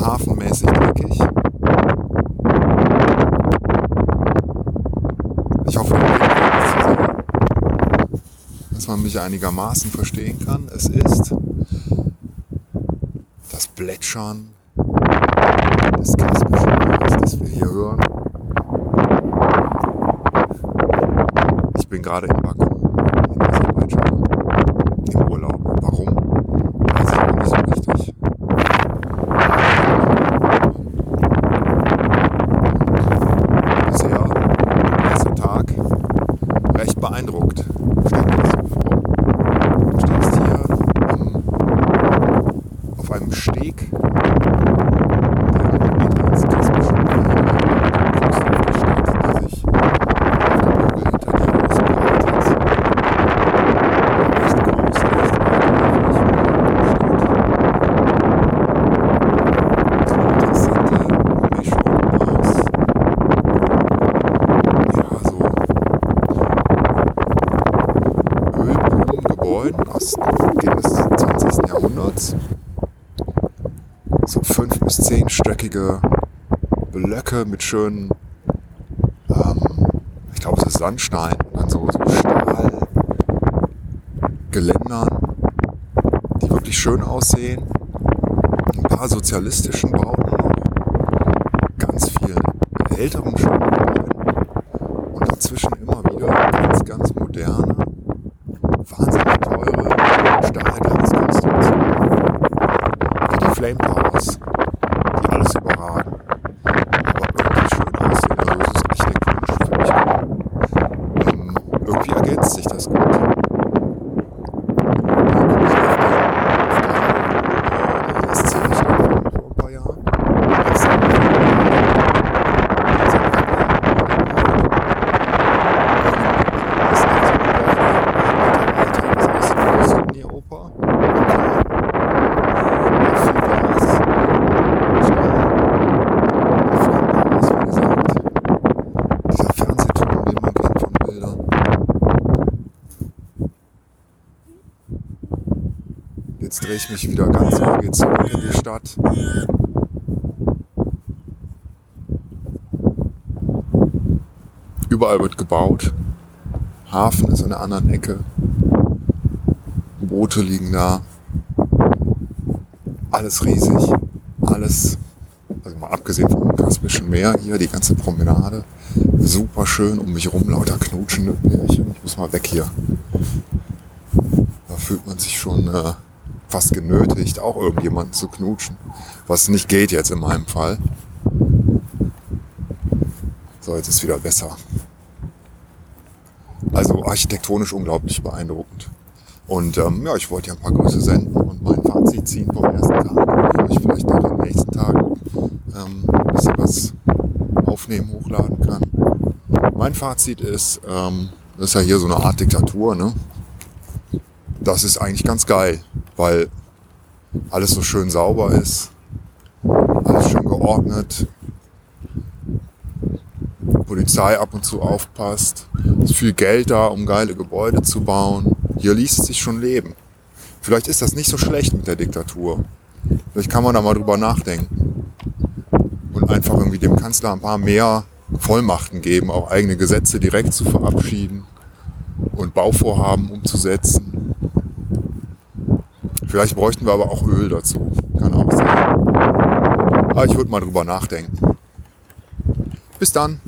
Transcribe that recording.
Hafenmäßig dreckig. Ich hoffe, dass man mich einigermaßen verstehen kann. Es ist das Plätschern des Kaspischen Meeres, das wir hier hören. Ich bin gerade in Baku, in Aserbaidschan, im Urlaub. Warum? Weiß ich auch nicht so richtig. Bisher, erster Tag, recht beeindruckt. Du stehst hier auf einem Steg, der mitten ins Kaspische Meer Küstenlinie steht, die sich auf dem Hügel hinter dir ausbreitet. Recht groß, recht weitläufig steht. So eine interessante Mischung aus ja, so Ölbodengebäuden aus Beginn des 20. Jahrhunderts. So fünf bis zehnstöckige Blöcke mit schönen, ähm, ich glaube, es ist Sandstein, dann so, so Stahlgeländern, die wirklich schön aussehen. Ein paar sozialistischen Bauten noch, ganz viel älteren schönen und dazwischen immer wieder ganz, ganz moderne, wahnsinnig teure Stahlglaskonstruktionen. Wie die Flame Towers, die alles überragen. Aber irgendwie schön aussehen. Also es ist architektonisch völlig cool. Ähm, irgendwie ergänzt sich das gut. Dann komme ich auf den, auf den äh, SC ich vor ein paar Jahren. Als dann als Sydney-Oper. Viel Glas, Stahl, Flammenhaus, wie gesagt. Dieser Fernsehturm, den man kennt von Bildern. Jetzt drehe ich mich wieder ganz gehe zurück in die Stadt. Überall wird gebaut. Hafen ist an der anderen Ecke. Boote liegen da. Alles riesig. Alles, also mal abgesehen vom Kaspischen Meer hier, die ganze Promenade. Super schön. Um mich rum lauter knutschende Pärchen. Ich muss mal weg hier. Da fühlt man sich schon äh, fast genötigt, auch irgendjemanden zu knutschen. Was nicht geht jetzt in meinem Fall. So, jetzt ist wieder besser. Also architektonisch unglaublich beeindruckend. Und ähm, ja, ich wollte ja ein paar Grüße senden und mein Fazit ziehen vom ersten Tag, ich vielleicht noch in den nächsten Tagen ähm, ein bisschen was aufnehmen, hochladen kann. Mein Fazit ist, ähm, das ist ja hier so eine Art Diktatur, ne? Das ist eigentlich ganz geil, weil alles so schön sauber ist, alles schön geordnet, Polizei ab und zu aufpasst. Ist viel Geld da, um geile Gebäude zu bauen. Hier liest es sich schon leben. Vielleicht ist das nicht so schlecht mit der Diktatur. Vielleicht kann man da mal drüber nachdenken. Und einfach irgendwie dem Kanzler ein paar mehr Vollmachten geben, auch eigene Gesetze direkt zu verabschieden und Bauvorhaben umzusetzen. Vielleicht bräuchten wir aber auch Öl dazu. Kann auch sein. Aber ich würde mal drüber nachdenken. Bis dann.